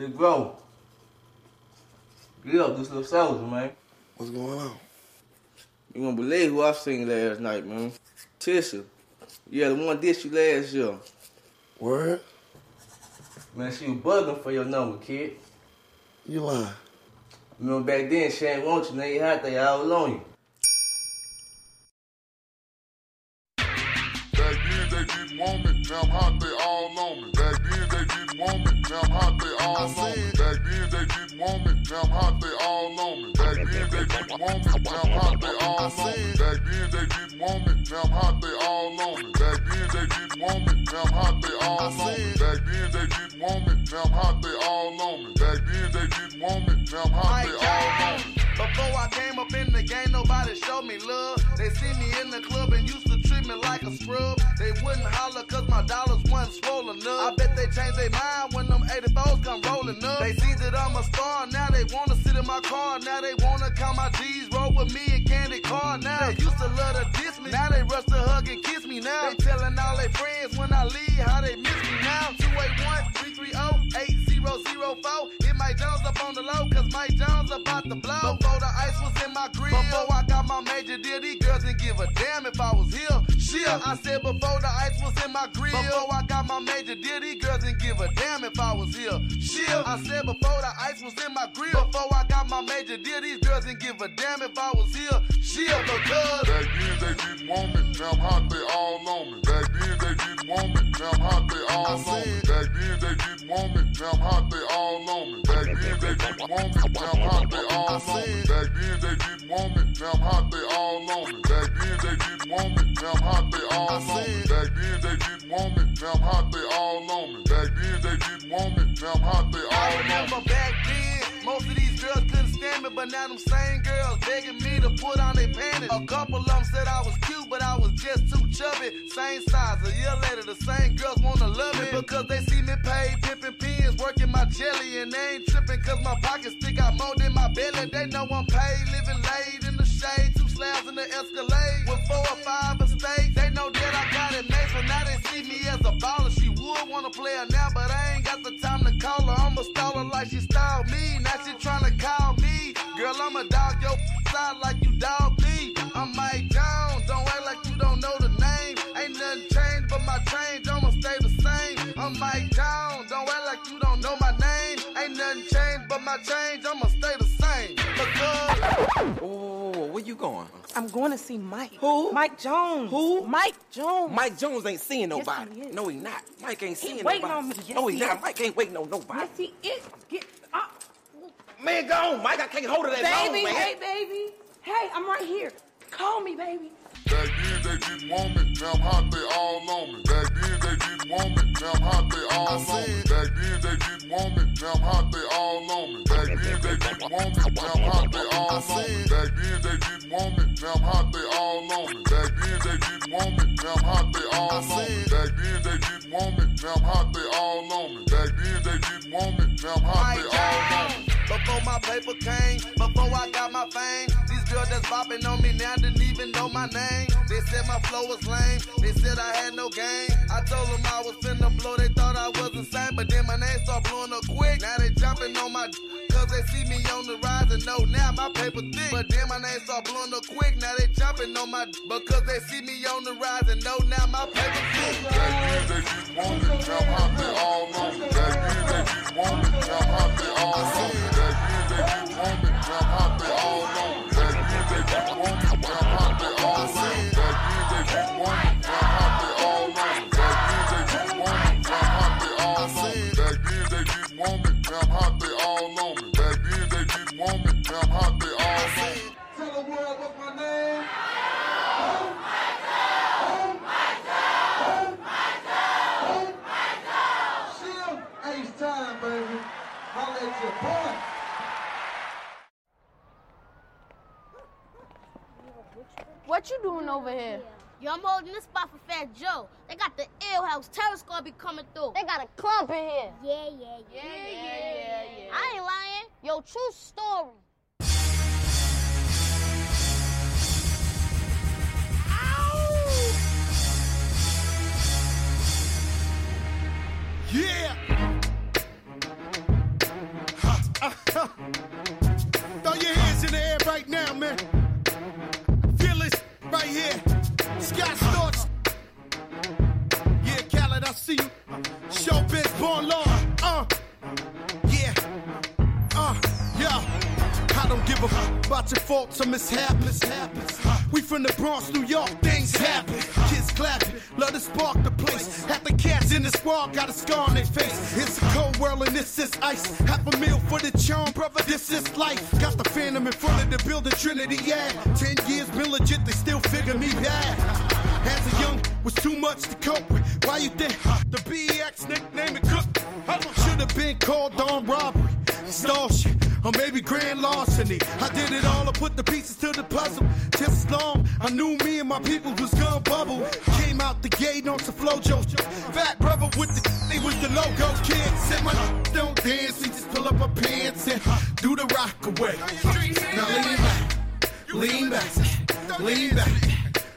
Big bro. Get up, this little soldier, man. What's going on? You won't believe who I seen last night, man. Tisha. Yeah, the one did you last year. Word? Man, she was bugging for your number, kid. You lying. Remember back then, she ain't want you, now you had they all on you. Now I'm hot, they all on me. Back then they didn't want me, now I'm hot, they all on me. Back then they didn't want me, now I'm hot, they all on me. Back then they didn't want me, now I'm hot, they all on me. Back then they didn't want me, now I'm hot, they all on me. Back then they didn't want me, now I'm hot, they all on me. Before I came up in the game, nobody showed me love. They see me in the club and used to treat me like a scrub. They wouldn't holler cause my dollars wasn't swollen up. I bet they changed their mind when them 84s come rolling up. They see that I'm a star, now they wanna sit in my car. Now they wanna count my G's, roll with me and candy car. Now they used to love to diss me, now they rush to hug and kiss me now. They telling all their friends when I leave how they miss me now. 281-330-8004. Hit Mike Jones up on the low, cause Mike Jones about to blow. Before the ice was in my grill, before I got my major deal, these girls didn't give a damn if I was here. Shit, I said before the ice was in my grill, before I got my major deal, these girls didn't give a damn if I was here. Shit, I said before the ice was in my grill, before I got my major deal, these girls didn't give a damn if I was here. Shit, because Back then they didn't want me, now I'm hot, they all on me. Back now I'm hot, they all on me. Back then they didn't want me, now I'm hot, they all on me. Back then they didn't want me, now I'm hot, they all on me. Back then they didn't want me, now I'm hot, they all on me. Back then they didn't want me, now I'm hot, they all on me. Back then they didn't want me, now I'm hot, they all on me. Back then they didn't want me, now I'm hot, they I all on me. remember back then, most of these girls couldn't stand me, but now them same girls begging me to put on their panties. A couple of them said I was cute, but I was just too chubby. Same size, a year later, the same girls wanna love me because they see me pay pimping pins, working my jelly, and they ain't tripping cause my pockets stick out more than my belly. They know I'm paid, living late in the shade, two slabs in the Escalade with four or five estates. They know that I got it made, so now they see me as a baller. She would wanna play her now, but I ain't got the time to call her. I'ma stall her like she styled me. Now she tryna call me. Girl, I'ma dog your side like you dog me. I'm Mike Jones, don't act like you don't know the name. Ain't nothing changed but my change, I'ma stay the same. I'm Mike Jones, don't act like you don't know my name. Ain't nothing changed but my change, I'ma stay the same. Because Oh, where you going? I'm going to see Mike. Who? Mike Jones. Who? Mike Jones. Mike Jones ain't seeing Yes, nobody. he is. no, he not. Mike ain't He seeing waiting nobody. on me. Yes, no, he, he not. is. Mike ain't waiting on nobody. Yes, he is. Get up. Man, go on, Mike. I can't hold it that long, Baby, man. hey, baby. Hey, I'm right here. Call me, baby. Back then they didn't want me, now I'm hot, they all on me. Back then they didn't want me, now I'm hot, they all on me. Back then they didn't want me, now I'm hot, they all on me. Back then they didn't want me, now I'm hot, they all on me. Back then they didn't want me, now I'm hot, they all on me. Back then they didn't want me, now I'm hot, they all on me. Back then they didn't want me, now I'm hot, they all on me. Back then they didn't want me, now I'm hot, they all on me. Before my paper came, before I got my fame, these girls that's bopping on me now didn't even know my name. They said my flow was lame, they said I had no game. I told them I was finna blow, they thought I was insane, but then my name start blowing up quick. Now they jumping on my cause they see me on the rise and know now my paper thick. But then my name start blowing up quick, now they jumping on my because they see me on the rise and know now my paper thick. Back then they didn't want now I'm hot, they all on me. Back they didn't want now I'm hot, they all then they you doing over here? Yo, I'm holding this spot for Fat Joe. They got the ill house terrorist gonna be coming through. They got a clump in here. Yeah, yeah, yeah. Yeah, yeah, yeah, yeah. I ain't lying. Yo, true story. Ow! Yeah! Scott Storch. Yeah, Khaled, I see you. Showbiz, born law. Uh, F- about your faults or mishaps. We from the Bronx, New York, things happen. Kids clapping, love to spark the place. Half the cats in the squad got a scar on their face. It's a cold world and this is ice. Half a meal for the charm, brother, this is life. Got the phantom in front of the building, Trinity, yeah. Ten years been legit, they still figure me bad. As a young, was too much to cope with. Why you think the BX nickname it Cook? Should have been called on robbery, extortion, or maybe grand larceny. I did it all, I put the pieces to the puzzle. Just long, I knew me and my people was gonna bubble. Came out the gate on some flojo. Fat brother with the, they was the logo kid. Said my don't dance, we just pull up our pants and do the rock away. Now lean back, lean back, lean back.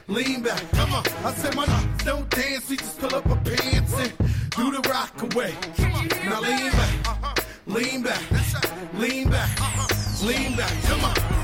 Lean back, come on. I said my don't dance, we just pull up our pants and do the rock away. Now lean back, lean back, lean back, uh-huh. lean back, come on.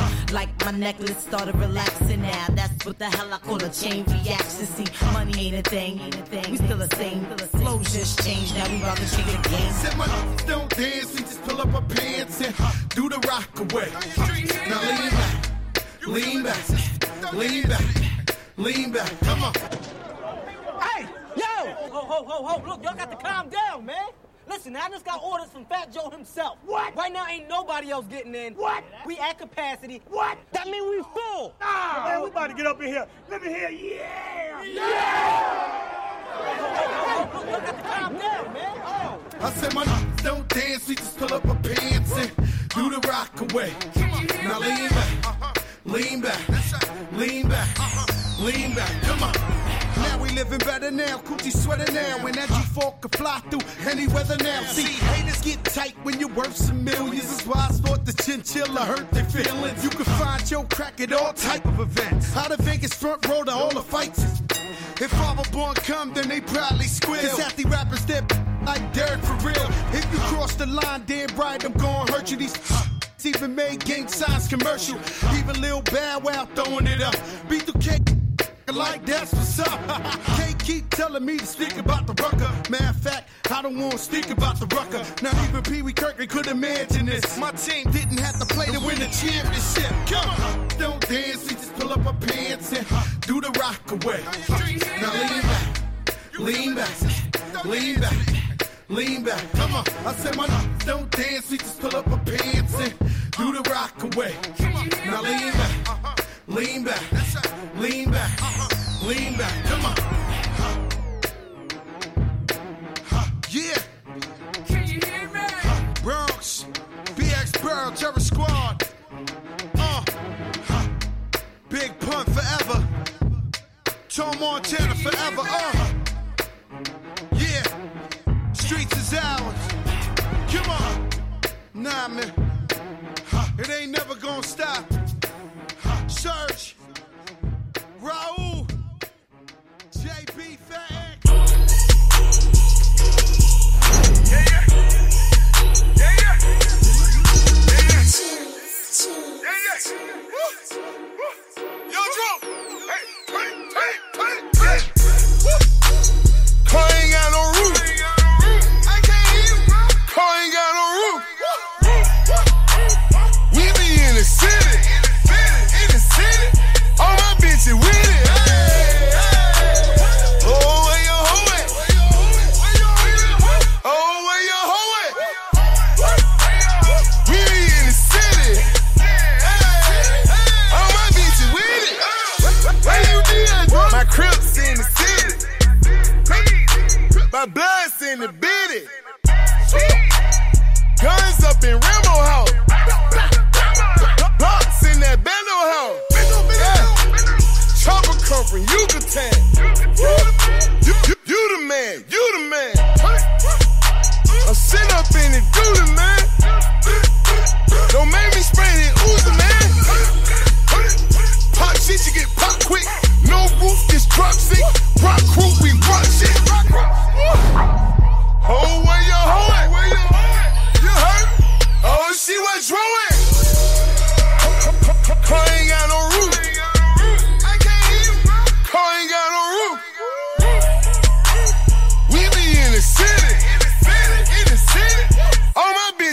Uh, like my necklace started relaxing now. That's what the hell I call a chain reaction. See, money ain't a thing, ain't a thing. We still the same. Flow just changed. Now we about to change the game. Said my don't dance, we just pull up our pants and uh, do the rock away. Now lean back, lean back, lean back, lean back. Come on. Hey, yo! Ho, ho, ho, ho. Look, y'all got to calm down, man. Listen, I just got orders from Fat Joe himself. What? Right now, ain't nobody else getting in. What? We at capacity. What? That mean we full. Nah, man, we about to get up in here. Let me hear, yeah! Yeah! Look, y'all calm down, man. Oh. I said my don't dance, we just pull up our pants and do the rock away. Now lean back, lean back, lean back, lean back. Come on. Living better now, coochie sweater now. When that G4 can fly through any weather now. See, haters get tight when you're worth some millions. That's why I thought the chinchilla hurt their feelings. You can find your crack at all type of events. Out of Vegas front row to all the fights. If Father Born come, then they proudly squeal. It's at the rappers that like Derek for real. If you cross the line, damn right, I'm gonna hurt you. These even made gang signs commercial. Even Lil Bow Wow throwing it up. Beat the cake like that's what's up. Can't keep telling me to speak about the rucker. Matter of fact, I don't want to speak about the rucker. Not even Pee Wee Kirkland could imagine this. My team didn't have to play to win the championship. Come on, don't dance, we just pull up our pants and do the rock away. Now lean back, lean back, lean back, lean back. Come on, I said my don't dance, we just pull up our pants and do the rock away. Now lean back, lean back, that's right. lean back, lean back. Come on. Yeah. Can you hear me? Bronx, BX Burrow, Terror Squad. Uh. Big Pun forever. Tom Montana forever. Uh. Yeah. Streets is ours. Come on. Nah, man.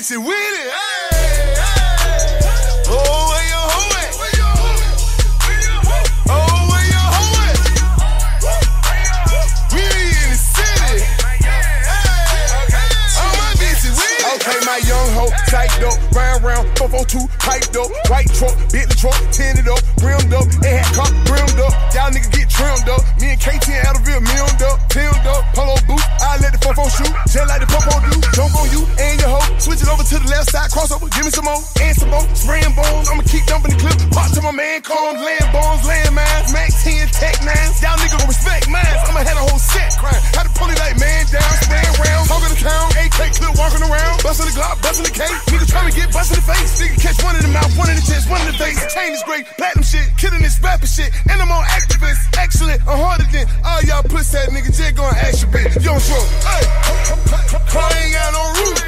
c'est oui. White truck, Bentley truck, tinted up, rimmed up, and had cop rimmed up. Y'all niggas get trimmed up. Me and KT and Adderall milled up, filmed up, polo boot. I let the fofo shoot, just like the popo do. Jump on you and your hoe. Switch it over to the left side, crossover, give me some more. And some more, spraying bones. I'ma keep dumping the clip. Pop to my man, combs, land bones, land mines, Max 10, Tech 9s. Y'all niggas gon' respect mines. I'ma have a whole set crying. Had to pull it like man down, spraying round. Talking the town, AK clip walking around. Bustin' the Glock, bustin' the case. Niggas trying to get bust in the face. Nigga catch one in the mouth, one in the chest, one in the face. Chain is great, platinum shit, killing this rapper shit. And I'm on activist, excellent. I'm harder than all y'all pussy ass niggas. Just gonna ask you, bitch. Young Short, hey. Car ain't got no roof.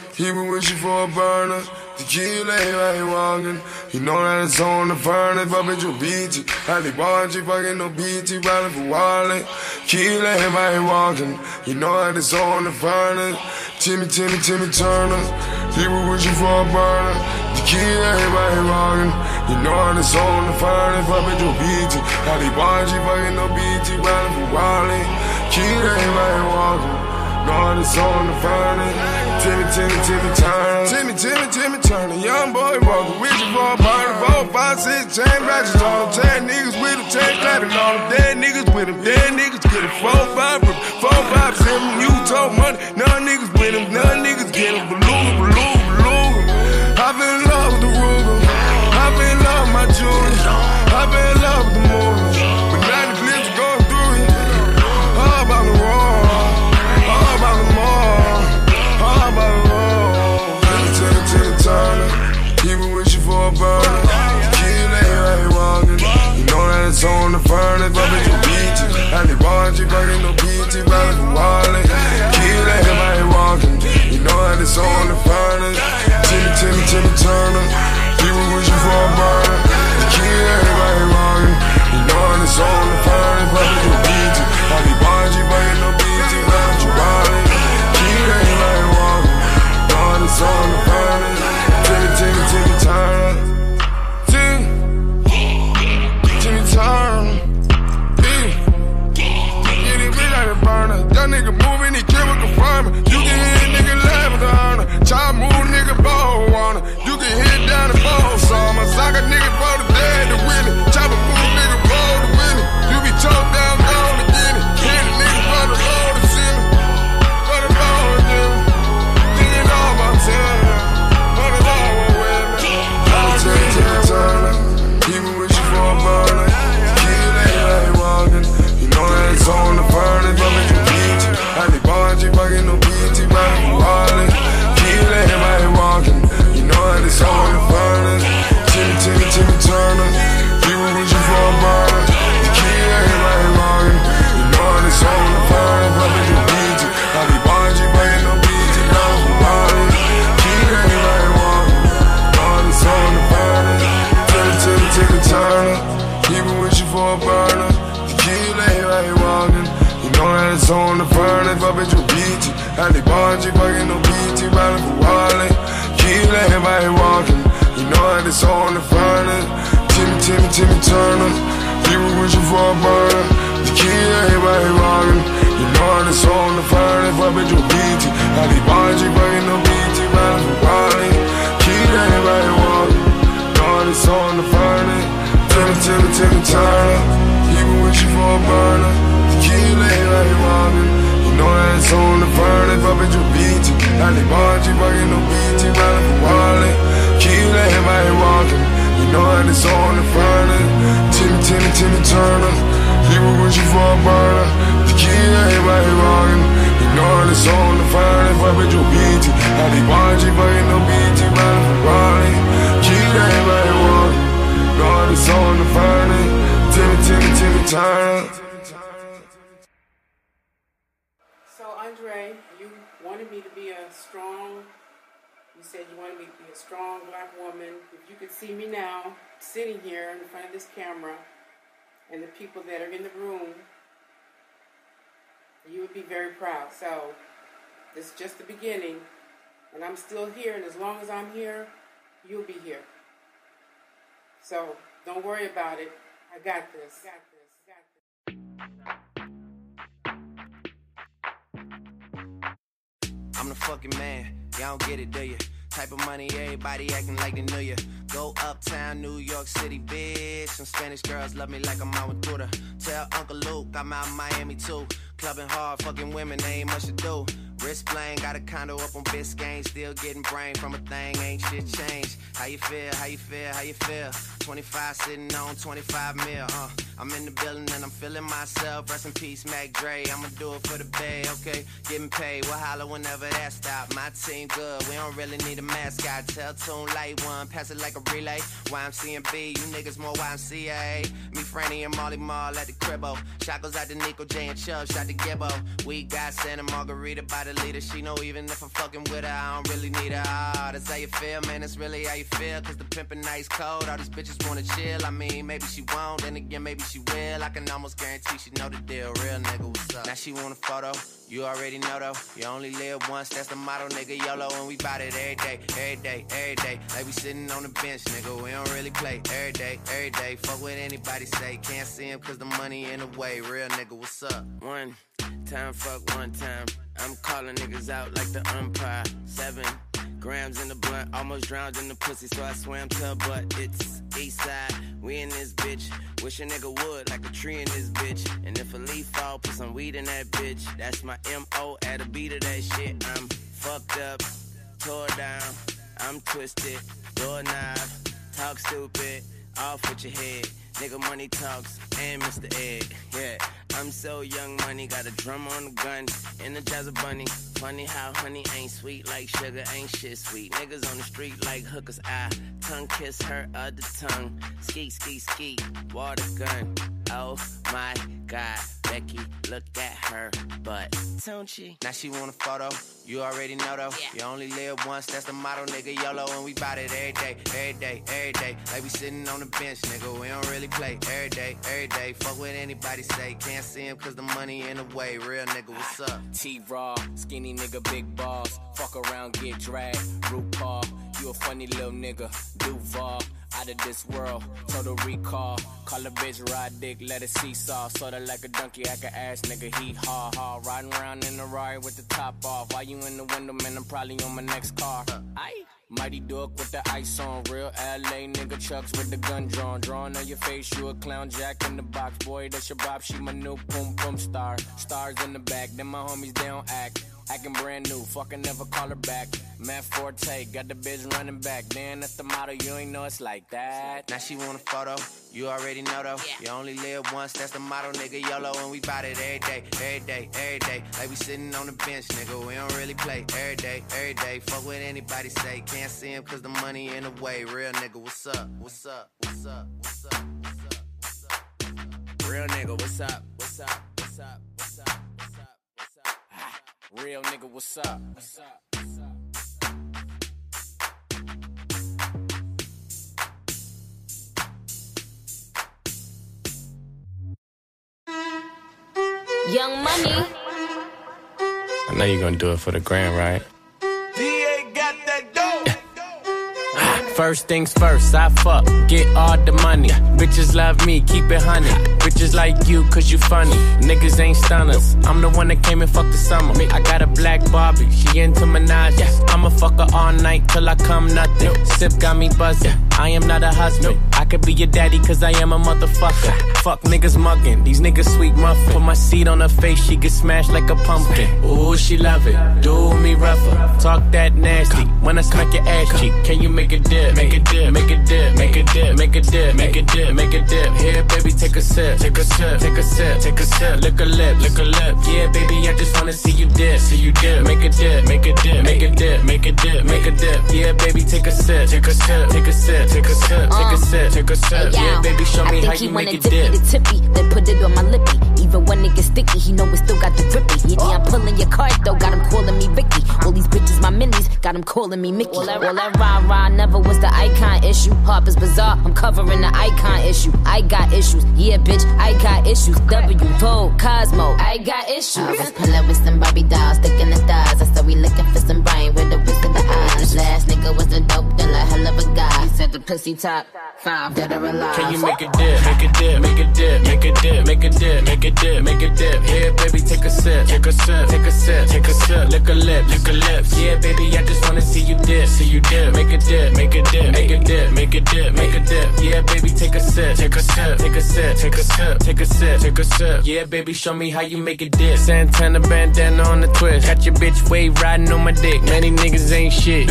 He been wishing for a burner. The right here walking. You know that it's on the furnace, but bitch, you beat it. I be watching, fucking no BT, riding for wallet. Right here walking. You know that it's on the furnace. Timmy, Timmy, Timmy Turner. He been wishing for a burner. The right here walking. You know that it's on the furnace, but bitch, you beat it. I be watching, fucking no BT, riding for wallet. Right here walking. God is on the furnace. Timmy, Timmy, Timmy Turner. Timmy, Timmy, Timmy Turner. Young boy walking with you for a party. Four, five, six, chain ratchets on. Ten niggas with them, ten clapping on them. Dead niggas with them. Dead niggas get it. Four, five, four, five, seven. Told money. None niggas with them. None niggas get them. Beluga, beat it. Halle Bargy, fucking no BT, riding for Wally. Tequila ain't right walking. You know that it's on the furnace. Timmy, Timmy, Timmy Turner. People wishing for a burner. Tequila ain't right walking. You know that it's on the furnace, but bitch, you beat it. Halle Bargy, fucking no BT, riding for. Tequila ain't right walking. Know that it's on the furnace. Timmy, Timmy, Timmy Turner. People wishing for a burner. Tequila ain't right walking. You know that it's on the furnace, but bitch, you beat it. Halle Bargy, fucking no BT, riding for Wally. Tequila ain't right walking. You know that it's on the furnace. Timmy, Timmy, Timmy Turner. People wishing for a burner. Tequila ain't right walking. You know that it's on the furnace, but bitch, you beat it. Halle Bargy, fucking no BT, riding for Wally. Tequila ain't right walking. Know that it's on the furnace. Timmy, Timmy, Timmy Turner. So, Andre, you wanted me to be a strong, you said you wanted me to be a strong black woman. If you could see me now, sitting here in front of this camera, and the people that are in the room, you would be very proud. So, this is just the beginning, and I'm still here, and as long as I'm here, you'll be here. So, don't worry about it. I got this. Got this. The fucking man. Y'all don't get it, do you? Type of money, everybody acting like they knew you. Go uptown, New York City, bitch. Some Spanish girls love me like I'm out with. Tell Uncle Luke I'm out in Miami too. Clubbing hard, fucking women, ain't much to do. Wrist playing, got a condo up on Biscayne. Still getting brain from a thing, ain't shit changed. How you feel, how you feel, how you feel? 25 sitting on 25 mil, uh. I'm in the building and I'm feeling myself. Rest in peace, Mac Dre. I'ma do it for the bay, okay? Getting paid, we'll holler whenever that stop. My team good, we don't really need a mascot. Tell Tune Light One, pass it like a relay. YMCMB, you niggas more YMCA. Me, Franny, and Mally Mall at the cribbo. Shot goes out to Nico J and Chubb, shot to Gibbo. We got Santa Margherita by the leader. She know even if I'm fucking with her, I don't really need her. Ah, that's how you feel, man. That's really how you feel. Cause the pimpin' nice cold. All these bitches wanna chill. I mean, maybe she won't, then again, maybe she will. I can almost guarantee she know the deal. Real nigga, what's up? Now she want a photo. You already know though. You only live once, that's the motto, nigga. YOLO, and we bout it every day, every day, every day. Like we sitting on the bench, nigga. We don't really play every day, every day. Fuck what anybody say. Can't see him cause the money in the way. Real nigga, what's up? One time, fuck one time. I'm calling niggas out like the umpire. Seven grams in the blunt, almost drowned in the pussy, so I swam to her butt. It's east side, we in this bitch. Wish a nigga would, like a tree in this bitch. And if a leaf fall, put some weed in that bitch. That's my MO at a beat of that shit. I'm fucked up, tore down, I'm twisted, doorknob, talk stupid, off with your head. Nigga money talks and Mr. Egg, Yeah, I'm so young money, got a drum on the gun, energizer bunny. Funny how honey ain't sweet like sugar, ain't shit sweet. Niggas on the street like hookers, I tongue kiss her other tongue. Ski, ski, ski, water gun. Oh my god, Becky, look at her butt. Don't she? Now she want a photo. You already know though. You only live once, that's the motto, nigga. YOLO, and we bout it every day, every day, every day. Like we sitting on the bench, nigga. We don't really play every day, every day. Fuck what anybody say. Can't see him cause the money in the way. Real nigga, what's up? T Raw, skinny nigga, big balls. Fuck around, get dragged. RuPaul, you a funny little nigga. Duval, out of this world. Total recall. Call a bitch, ride dick, let it seesaw. Sorta like a donkey, I can ass nigga, he ha ha. Riding around in the Rari with the top off. While you in the window, man, I'm probably on my next car. Aye. Mighty Duck with the ice on. Real LA nigga Chucks with the gun drawn. Drawing on your face, you a clown jack in the box. Boy, that's your bop, she my new boom boom star. Stars in the back, then my homies, they don't act. Acting brand new, fucking never call her back. Matt Forte, got the bitch running back. Then that's the motto, you ain't know it's like that. Now she want a photo. You already know though. You only live once, that's the motto, nigga. YOLO, and we bout it every day, every day, every day. Like we sitting on the bench, nigga. We don't really play every day, every day. Fuck what anybody say. Can't see him cause the money in the way. Real nigga, what's up? What's up? What's up? What's up? What's up? What's up? Real nigga, what's up? What's up? What's up? What's up? What's up? What's up? Ah, real nigga, what's up? What's up? What's up? Young Money. I know you're gonna do it for the grand, right? First things first, I fuck, get all the money. Bitches love me, keep it honey. Bitches like you, cause you funny. Niggas ain't stunners. I'm the one that came and fucked the summer. I got a black Barbie, she into Minaj. I'ma fuck her all night till I come nothing. Sip got me buzzing. I am not a husband. Could be your daddy, cause I am a motherfucker. Fuck niggas mugging, these niggas sweet muffin. Put my seed on her face, she get smashed like a pumpkin. Ooh, she love it. Do me rougher. Talk that nasty. When I smack your ass cheek, can you make a dip? Make a dip, make a dip, make a dip, make a dip, make a dip, make a dip. Here, baby, take a sip, take a sip, take a sip, take a sip. Lick a lip, lick a lip. Yeah, baby, I just wanna see you dip, see you dip. Make a dip, make a dip, make a dip, make a dip, make a dip. Yeah, baby, take a sip, take a sip, take a sip, take a sip, take a sip. Yeah, baby, show me I how think he you wanna make it dip dip. me the tippy, then put it on my lippy. Even when it gets sticky, he know it still got the grippy. Yeah, oh. yeah, I'm pulling your card though, got him calling me Ricky. All these bitches, my minis, got him calling me Mickey. All that, all that rah rah never was the icon issue. Harper's Bazaar, I'm covering the icon issue. I got issues, yeah, bitch, I got issues. W, Vogue, Cosmo, I got issues. I was pulling with some Barbie dolls, sticking the stars. I said we looking for some Brian with the whisk of the eyes. Last nigga was a dope dealer, hell of a guy. He said the pussy top five, dead or alive. Can you make a dip, make a dip, make a dip, make a dip, make a dip, make a dip, make a dip? Here, baby, take a sip, take a sip, take a sip, take a sip. Lick a lip, lick a lips. Yeah, baby, I just wanna see you dip, see you dip. Make a dip, make a dip, make a dip, make a dip, make a dip. Yeah, baby, take a sip, take a sip, take a sip, take a sip, take a sip, take a sip. Yeah, baby, show me how you make a dip. Santana bandana on the twist, got your bitch wave riding on my dick. Many niggas ain't shit.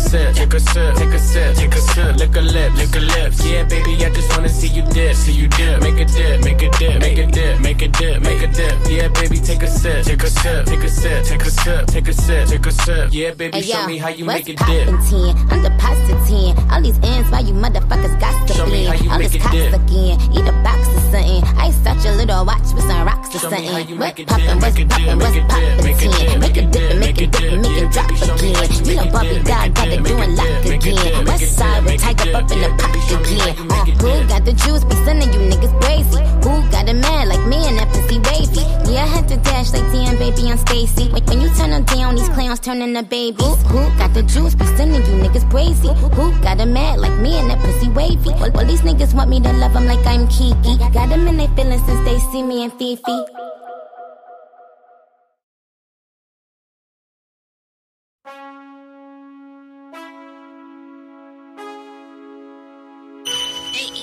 sip, take a sip, take a sip, take a sip. Lick a lip, lick a lips. Yeah, baby, I just wanna see you dip, see you dip. Make a dip, make a dip, make a dip, make a dip, make a dip. Yeah, baby, take a sip, take a sip, take a sip, take a sip, take a sip, take a sip. Yeah, baby, show me how you make it dip. poppin' 10? I'm depositing all these ends while you motherfuckers Show me how you All make this again, eat a box or something. I such a little watch with some rocks or something. What make poppin', what's make dip, poppin', what's make it dip, poppin' make it 10? dip, Make it dip, make make it dip, dip, make yeah, it drop baby, show me how again. you know make Bobby dip, God make got it doing make it lock dip, make it again. West side with Tiger up in the yeah, pot baby, show me how again. Uh, Who got the juice? Be sending you niggas crazy. Who got a man like me and that pussy wavy? Yeah, I had to dash like damn baby on Stacy. When, when you turn them down, these clowns turn into babies. Who, who got the juice? Be sending you niggas crazy. Who got a man like me and that pussy wavy? Well, well, these niggas want me to love them like I'm Kiki. Got them in their feelings since they see me and Fifi.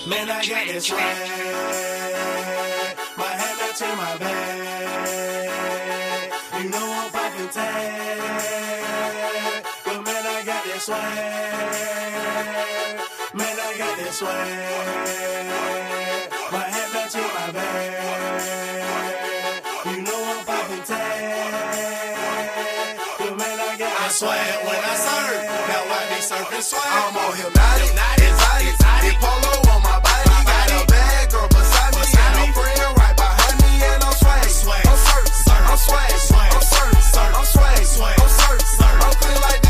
Man, I got this swag. My hand up to my bag. You know I'm poppin' tag. But man, I got this swag. Man, I got this swag. My hand up to my bag. You know I'm poppin' tag. But man, I got I swag when I serve. Now I be surfing swag. I'm on hypnotic, exotic, exotic. Polo Swag, I'm swag, swag, I'm swag, swag, I'm swag, swag, I'm swag, swag, I'm swag, swag, I'm swag, I'm I'm I'm I'm I'm